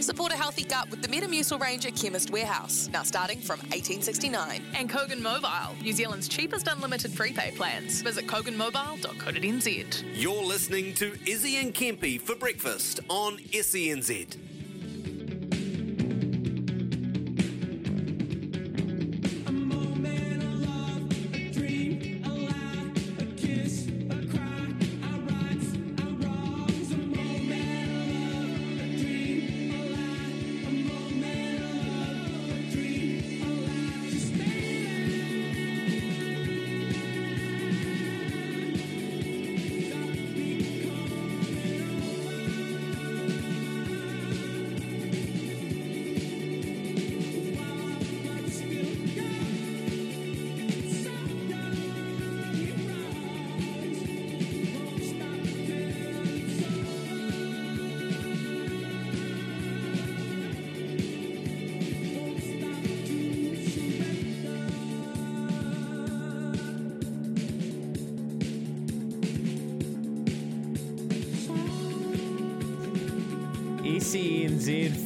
Support a healthy gut with the Metamucil range at Chemist Warehouse, now starting from 1869. And Kogan Mobile, New Zealand's cheapest unlimited prepaid plans. Visit koganmobile.co.nz. You're listening to Izzy and Kempy for breakfast on SENZ.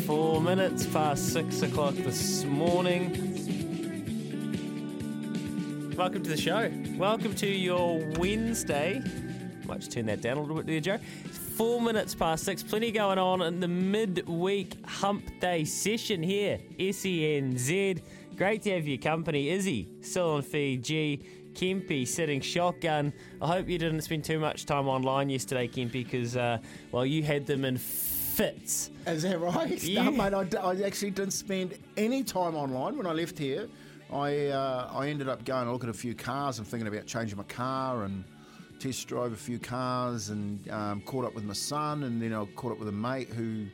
Four minutes past six o'clock this morning. Welcome to the show. Welcome to your Wednesday. Might just turn that down a little bit there, Joe. Four minutes past six. Plenty going on in the midweek hump day session here. SENZ. Great to have your company. Izzy, still on Fiji. Kempy sitting shotgun. I hope you didn't spend too much time online yesterday, Kempy, because, uh, well, you had them in fits. Is that right? Yeah. No, mate, I, d- I actually didn't spend any time online when I left here. I uh, I ended up going to look at a few cars and thinking about changing my car and test drove a few cars and um, caught up with my son and then I caught up with a mate who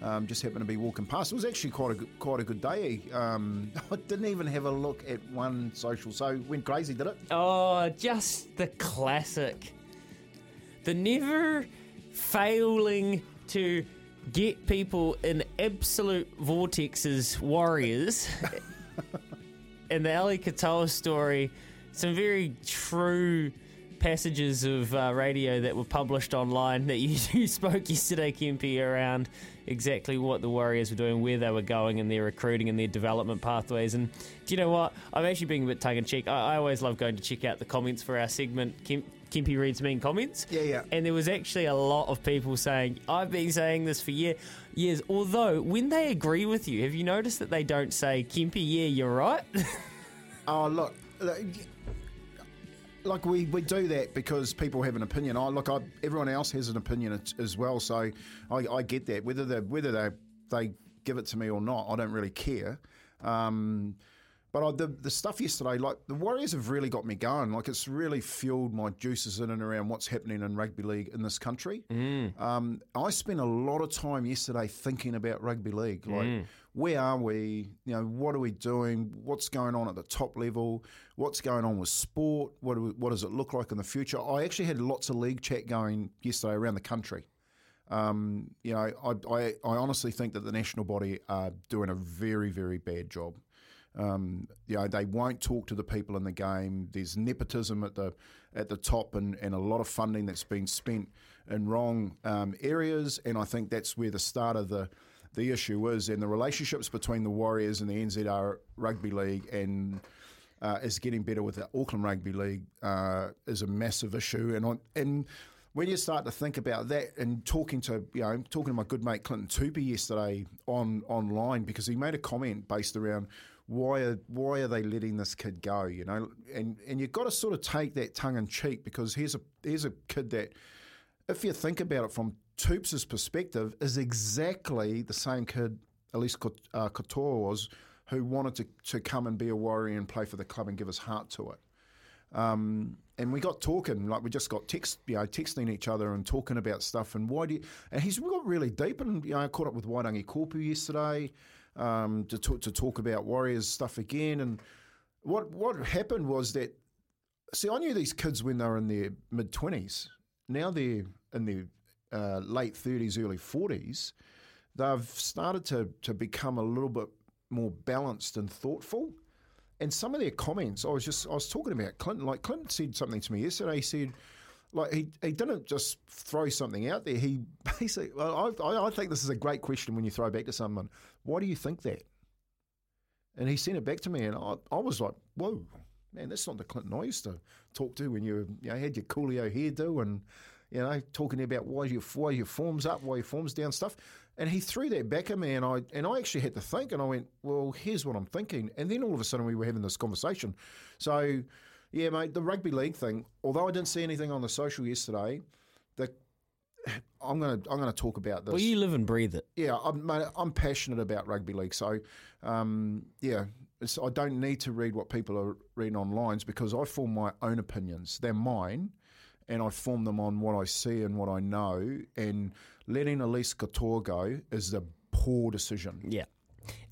um, just happened to be walking past. It was actually quite a good, quite a good day. Um, I didn't even have a look at one social, so went crazy, did it? Oh, just the classic. The never failing to get people in absolute vortexes warriors. and the Ali Katoa story, some very true passages of uh, radio that were published online that you, you spoke yesterday, Kempy, around exactly what the Warriors were doing, where they were going, and their recruiting and their development pathways. And do you know what? I'm actually being a bit tongue in cheek. I, I always love going to check out the comments for our segment, Kem- Kempy reads mean comments. Yeah, yeah. And there was actually a lot of people saying, I've been saying this for year, years. Although, when they agree with you, have you noticed that they don't say, Kempy, yeah, you're right? Oh, look, like- like we, we do that because people have an opinion. I look, I, everyone else has an opinion as- well, so I, I get that. Whether they whether they they give it to me or not, I don't really care. Um, but I, the the stuff yesterday, like the Warriors have really got me going. Like it's really fueled my juices in and around what's happening in rugby league in this country. Um, I spent a lot of time yesterday thinking about rugby league. Like, where are we? You know, what are we doing? What's going on at the top level? What's going on with sport? What we, what does it look like in the future? I actually had lots of league chat going yesterday around the country. Um, you know, I, I, I honestly think that the national body are doing a very, very bad job. Um, you know, they won't talk to the people in the game. There's nepotism at the at the top, and, and a lot of funding that's been spent in wrong um, areas. And I think that's where the start of the the issue is, and the relationships between the Warriors and the NZR Rugby League and uh, is getting better with the Auckland Rugby League uh, is a massive issue. And on, and when you start to think about that and talking to you know talking to my good mate Clinton Toopi yesterday on online because he made a comment based around why are why are they letting this kid go you know and and you've got to sort of take that tongue in cheek because here's a here's a kid that if you think about it from Toops' perspective is exactly the same kid Elise uh, Katoa was who wanted to, to come and be a warrior and play for the club and give his heart to it um, and we got talking, like we just got text, you know, texting each other and talking about stuff. And why do you, and he's got really deep. And you know, I caught up with Wairangi Koopu yesterday um, to talk to talk about Warriors stuff again. And what what happened was that, see, I knew these kids when they were in their mid twenties. Now they're in their uh, late thirties, early forties. They've started to to become a little bit more balanced and thoughtful and some of their comments, I was just I was talking about Clinton. Like Clinton said something to me yesterday. He said, like he, he didn't just throw something out there. He basically, well, I, I think this is a great question when you throw back to someone. Why do you think that? And he sent it back to me, and I, I was like, whoa, man, that's not the Clinton I used to talk to when you, you know, had your coolio hairdo and you know talking about why your why your form's up, why your form's down, stuff. And he threw that back at me, and I and I actually had to think, and I went, "Well, here's what I'm thinking." And then all of a sudden, we were having this conversation. So, yeah, mate, the rugby league thing. Although I didn't see anything on the social yesterday, the I'm gonna I'm gonna talk about this. Well, you live and breathe it. Yeah, I'm mate, I'm passionate about rugby league. So, um, yeah, I don't need to read what people are reading online because I form my own opinions. They're mine, and I form them on what I see and what I know. And letting Elise Katoa go is a poor decision. Yeah.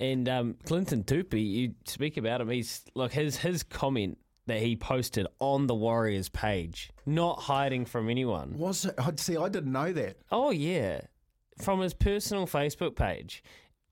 And um, Clinton Toopi, you speak about him. He's like his his comment that he posted on the Warriors page, not hiding from anyone. Was it? I'd see. I didn't know that. Oh yeah, from his personal Facebook page.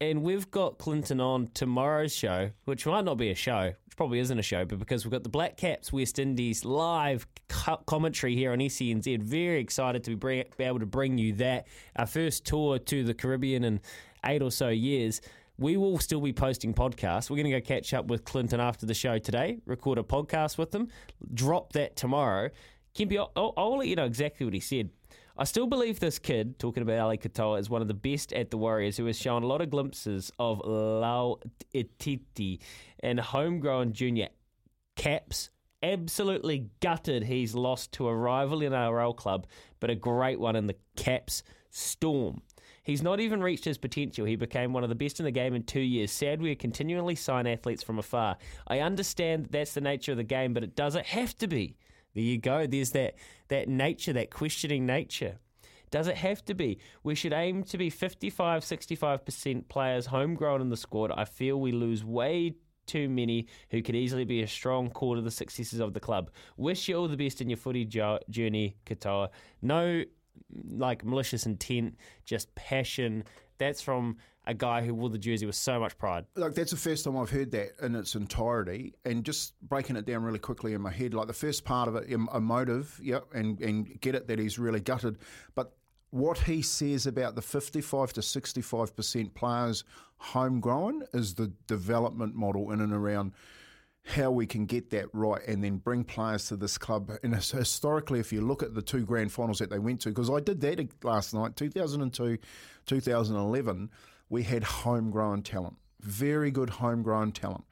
And we've got Clinton on tomorrow's show, which might not be a show, which probably isn't a show, but because we've got the Black Caps West Indies live co- commentary here on SENZ. Very excited to be, bring, be able to bring you that. Our first tour to the Caribbean in eight or so years. We will still be posting podcasts. We're going to go catch up with Clinton after the show today, record a podcast with him, drop that tomorrow. Kempy, I'll, I'll let you know exactly what he said. I still believe this kid, talking about Ali Katoa, is one of the best at the Warriors, who has shown a lot of glimpses of Lau Etiti and homegrown junior caps. Absolutely gutted he's lost to a rival in our RL club, but a great one in the Caps Storm. He's not even reached his potential. He became one of the best in the game in two years. Sad we continually sign athletes from afar. I understand that that's the nature of the game, but it doesn't have to be. There you go. There's that that nature, that questioning nature. Does it have to be? We should aim to be 55, 65% players homegrown in the squad. I feel we lose way too many who could easily be a strong core to the successes of the club. Wish you all the best in your footy jo- journey, Katoa. No like malicious intent, just passion. That's from a guy who wore the jersey with so much pride. Like that's the first time I've heard that in its entirety, and just breaking it down really quickly in my head. Like the first part of it, emotive, yeah, and and get it that he's really gutted, but what he says about the 55 to 65 percent players homegrown is the development model in and around how we can get that right and then bring players to this club. And historically, if you look at the two grand finals that they went to, because I did that last night, 2002, 2011 we had homegrown talent, very good homegrown talent.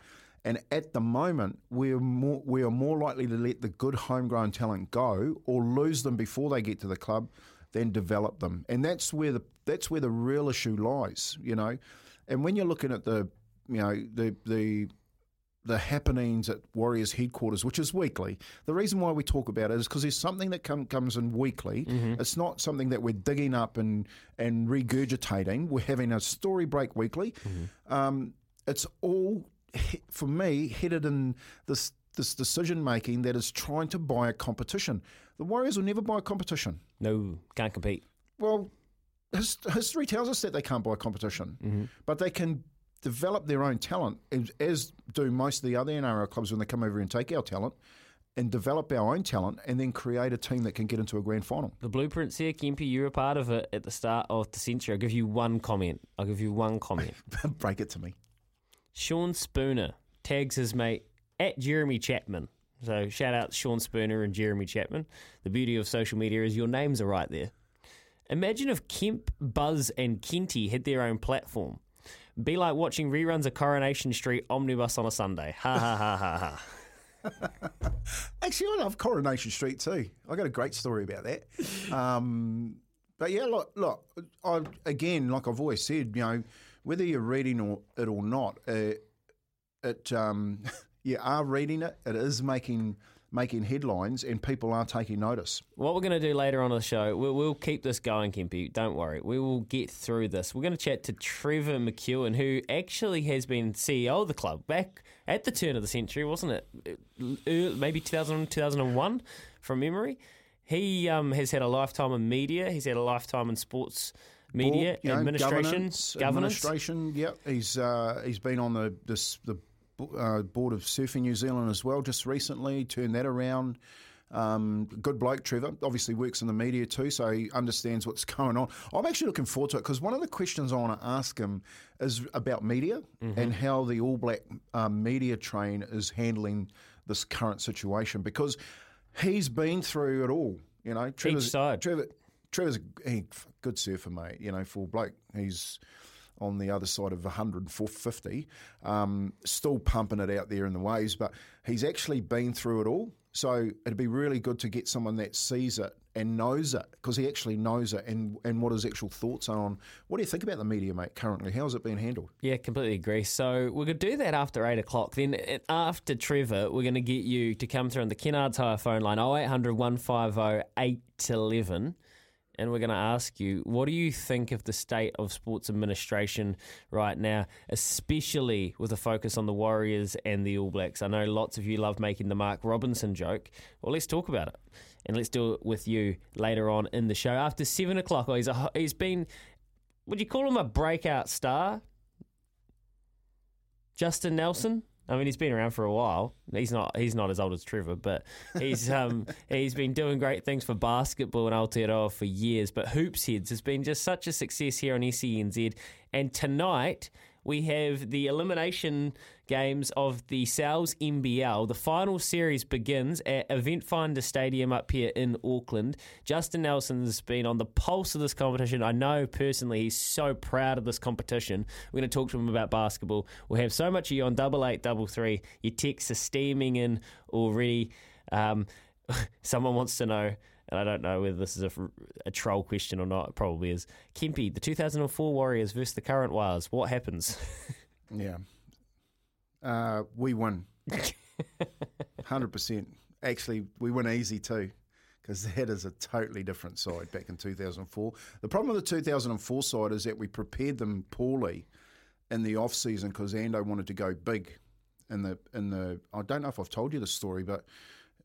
And at the moment, we're more, we are more likely to let the good homegrown talent go or lose them before they get to the club than develop them. And that's where the that's where the real issue lies, you know. And when you're looking at the you know the the the happenings at Warriors headquarters, which is weekly. The reason why we talk about it is because there's something that come, comes in weekly. Mm-hmm. It's not something that we're digging up and, and regurgitating. We're having a story break weekly. Mm-hmm. Um, it's all, for me, headed in this this decision making that is trying to buy a competition. The Warriors will never buy a competition. No, can't compete. Well, his, history tells us that they can't buy a competition, Mm-hmm. but they can develop their own talent, as, as do most of the other NRL clubs when they come over and take our talent and develop our own talent and then create a team that can get into a grand final. The blueprints here, Kempy, you were part of it at the start of the century. I'll give you one comment. I'll give you one comment. Break it to me. Sean Spooner tags his mate at Jeremy Chapman. So shout out to Sean Spooner and Jeremy Chapman. The beauty of social media is your names are right there. Imagine if Kemp, Buzz, and Kenty had their own platform. Be like watching reruns of Coronation Street Omnibus on a Sunday. Ha ha ha ha ha. Actually, I love Coronation Street too. I got a great story about that. Um, but yeah, look, look. I, again, like I've always said, you know, whether you're reading or, it or not, uh, it um, you are reading it. It is making making headlines, and people are taking notice. What we're going to do later on in the show, we'll, we'll keep this going, Kempy. Don't worry. We will get through this. We're going to chat to Trevor McKewen, who actually has been CEO of the club back at the turn of the century, wasn't it? Uh, Maybe 2000, 2001 from memory. He um, has had a lifetime in media, he's had a lifetime in sports media, Board, you know, administration, governance, governance. administration. Yep, he's uh, he's been on the this, the uh, board of Surfing New Zealand as well. Just recently, turned that around. Um, good bloke, Trevor. Obviously works in the media too, so he understands what's going on. I'm actually looking forward to it because one of the questions I want to ask him is about media Mm-hmm. and how the All Black um, media train is handling this current situation because he's been through it all. You know, Trevor's, side. Trevor, Trevor's a good surfer, mate. You know, full bloke. He's on the other side of 150, um, still pumping it out there in the waves, but he's actually been through it all. So it'd be really good to get someone that sees it and knows it because he actually knows it and, and what his actual thoughts are on. What do you think about the media, mate, currently? How's it being handled? Yeah, completely agree. So we're going to do that after 8 o'clock. Then uh, after Trevor, we're going to get you to come through on the Kennards Hire phone line 0800 150 811. And we're going to ask you, what do you think of the state of sports administration right now, especially with a focus on the Warriors and the All Blacks? I know lots of you love making the Mark Robinson joke. Well, let's talk about it. And let's do it with you later on in the show. After 7 o'clock, oh, he's, a, he's been, would you call him a breakout star? Justin Nelson. I mean, he's been around for a while. He's not he's not as old as Trevor, but he's um he's been doing great things for basketball in Aotearoa for years. But Hoops Heads has been just such a success here on SENZ. And tonight we have the elimination games of the Sal's NBL. The final series begins at Eventfinda Stadium up here in Auckland. Justin Nelson's been on the pulse of this competition. I know personally he's so proud of this competition. We're going to talk to him about basketball. We'll have so much of you on double eight double three. Your texts are steaming in already. Um, someone wants to know and I don't know whether this is a, a, troll question or not. It probably is. Kempy, the 2004 Warriors versus the current Wires. What happens? Yeah. Uh, we won. 100%. Actually, we win easy too because that is a totally different side back in 2004. The problem with the 2004 side is that we prepared them poorly in the off season because Ando wanted to go big in the in the. I don't know if I've told you the story, but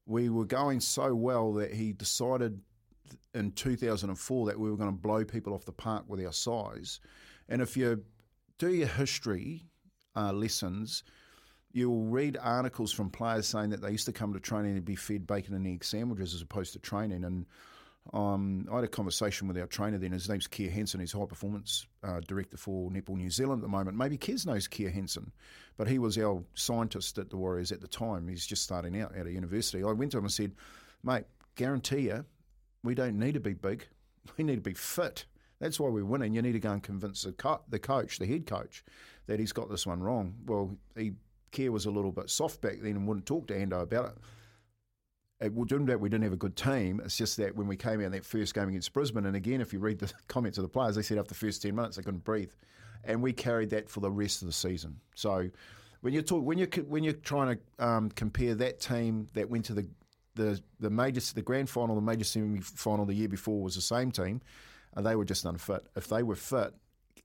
we were going so well that he decided in 2004 that we were going to blow people off the park with our size. And if you do your history uh, lessons, you'll read articles from players saying that they used to come to training and be fed bacon and egg sandwiches as opposed to training. And um, I had a conversation with our trainer then. His name's Keir Henson. He's high performance uh, director for Netball New Zealand at the moment. Maybe Kez knows Keir Henson, but he was our scientist at the Warriors at the time. He's just starting out out of university. I went to him and said, "Mate, guarantee you, we don't need to be big. We need to be fit. That's why we're winning. You need to go and convince the, co- the coach, the head coach, that he's got this one wrong." Well, he Keir was a little bit soft back then and wouldn't talk to Ando about it it wasn't that we didn't have a good team. It's just that when we came out in that first game against Brisbane, and again, if you read the comments of the players, they said after the first ten minutes they couldn't breathe, and we carried that for the rest of the season. So when you talk, when you when you're trying to um, compare that team that went to the the the major the grand final, the major semi final the year before was the same team, and they were just unfit. If they were fit,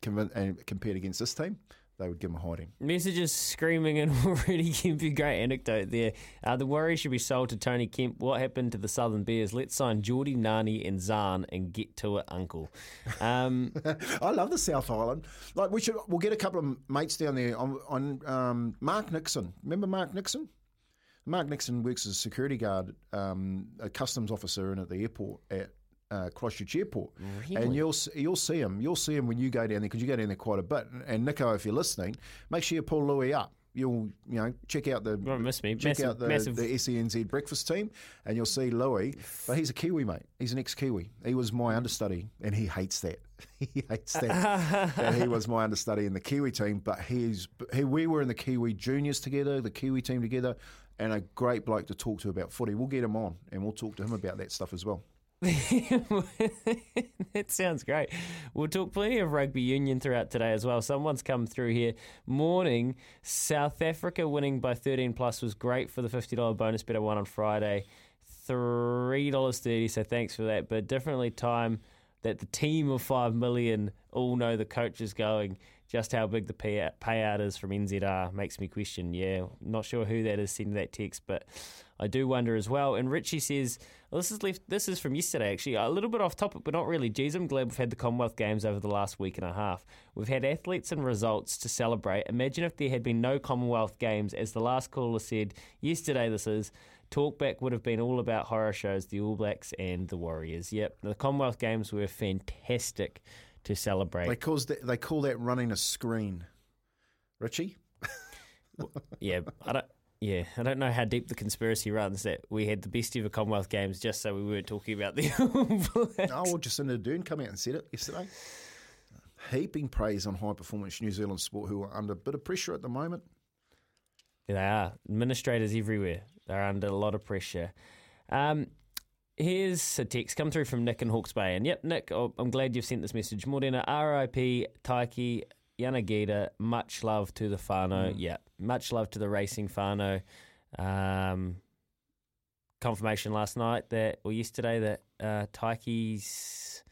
and compared against this team, they would give him a hiding. Messages screaming and already Kempy. Great anecdote there. Uh, the Warriors should be sold to Tony Kemp. What happened to the Southern Bears? Let's sign Geordie, Nani, and Zahn and get to it, Uncle. Um, I love the South Island. Like we should, we'll get a couple of mates down there on, on um, Mark Nixon. Remember Mark Nixon? Mark Nixon works as a security guard, um, a customs officer, in at the airport at uh, Christchurch Airport, Really? and you'll you'll see him. You'll see him when you go down there because you go down there quite a bit. And Nico, if you're listening, make sure you pull Louis up. You'll you know check out the miss me. check Massive- out the, massive- the SENZ breakfast team, and you'll see Louis. But he's a Kiwi mate. He's an ex-Kiwi. He was my understudy, and he hates that. he hates that. that he was my understudy in the Kiwi team. But he's he, we were in the Kiwi juniors together, the Kiwi team together, and a great bloke to talk to about footy. We'll get him on, and we'll talk to him about that stuff as well. that sounds great. We'll talk plenty of rugby union throughout today as well. Someone's come through here. Morning, South Africa winning by 13 plus was great for the $50 bonus bet I won on Friday. $3.30, so thanks for that. But definitely time that the team of 5 million all know the coach is going. Just how big the payout, payout is from NZR makes me question. Yeah, not sure who that is sending that text, but I do wonder as well. And Richie says, well, this is left. This is from yesterday, actually. A little bit off topic, but not really. Geez, I'm glad we've had the Commonwealth Games over the last week and a half. We've had athletes and results to celebrate. Imagine if there had been no Commonwealth Games, as the last caller said yesterday. This is talkback would have been all about horror shows, the All Blacks and the Warriors. Yep, the Commonwealth Games were fantastic to celebrate. They cause that, they call that running a screen. Richie, yeah, I don't. Yeah, I don't know how deep the conspiracy runs that we had the best ever Commonwealth Games just so we weren't talking about the All Blacks. oh, well, Jacinda Ardern come out and said it yesterday. Heaping praise on high performance New Zealand sport, who are under a bit of pressure at the moment. They are administrators everywhere. They're under a lot of pressure. Um, here's a text come through from Nick in Hawke's Bay, and yep, Nick, oh, I'm glad you've sent this message. Morena, R.I.P. Taiki Yanagida. Much love to the whānau. Yeah, much love to the racing whānau. Um, confirmation last night that or yesterday that uh, Taiki's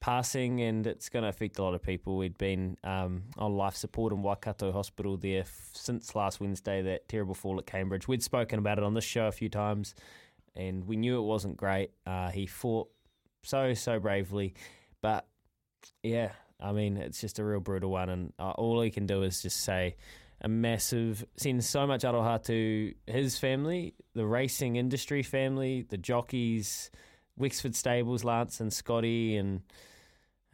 passing and it's going to affect a lot of people. We'd been um, on life support in Waikato Hospital there f- since last Wednesday, that terrible fall at Cambridge. We'd spoken about it on this show a few times and we knew it wasn't great. Uh, he fought so, so bravely. But yeah, I mean, it's just a real brutal one. And uh, all he can do is just say, a massive sends so much aroha to his family, the racing industry family, the jockeys, Wexford Stables, Lance and Scotty, and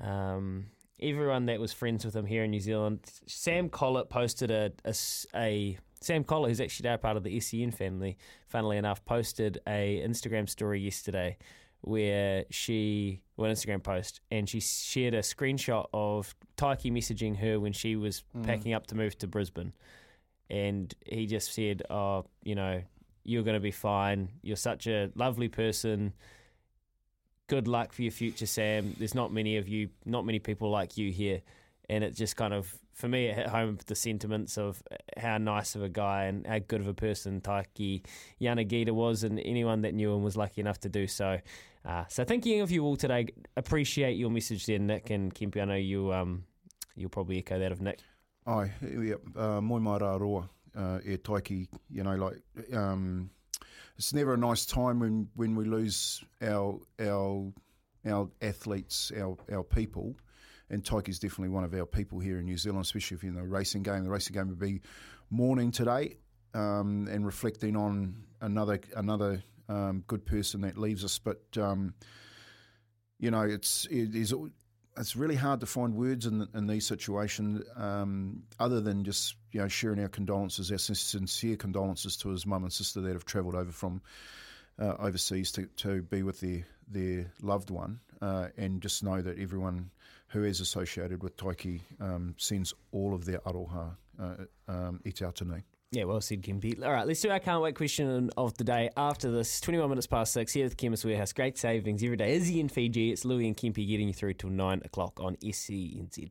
um, everyone that was friends with him here in New Zealand. Sam Collett posted a, a a- Sam Collett, who's actually now part of the SEN family, funnily enough, posted a Instagram story yesterday where she, well, an Instagram post, and she shared a screenshot of Taiki messaging her when she was mm. packing up to move to Brisbane. And he just said, Oh, you know, you're going to be fine. You're such a lovely person. Good luck for your future, Sam. There's not many of you, not many people like you here. And it just kind of, for me, it hit home the sentiments of how nice of a guy and how good of a person Taiki Yanagida was, and anyone that knew him was lucky enough to do so. Uh, so, thinking of you all today, appreciate your message there, Nick and Kempy. I know you, um, you'll probably echo that of Nick. Ai, yeah, uh, moi mai rā roa, uh, e taiki, you know, like, um, it's never a nice time when, when we lose our, our, our athletes, our, our people, and Tyke is definitely one of our people here in New Zealand, especially if you're in the racing game. The racing game would be mourning today, um, and reflecting on another, another, um, good person that leaves us, but, um, you know, it's, it is, it's really hard to find words in, in these situations um, other than just you know sharing our condolences, our sincere condolences to his mum and sister that have travelled over from uh, overseas to, to be with their their loved one, uh, and just know that everyone who is associated with Taiki um, sends all of their aroha uh, um, atanei. Yeah, well said, Kempy. All right, let's do our can't wait question of the day after this. 21 minutes past six here at the Chemist Warehouse. Great savings every day. Izzy in Fiji. It's Louis and Kempy getting you through till 9 o'clock on SENZ.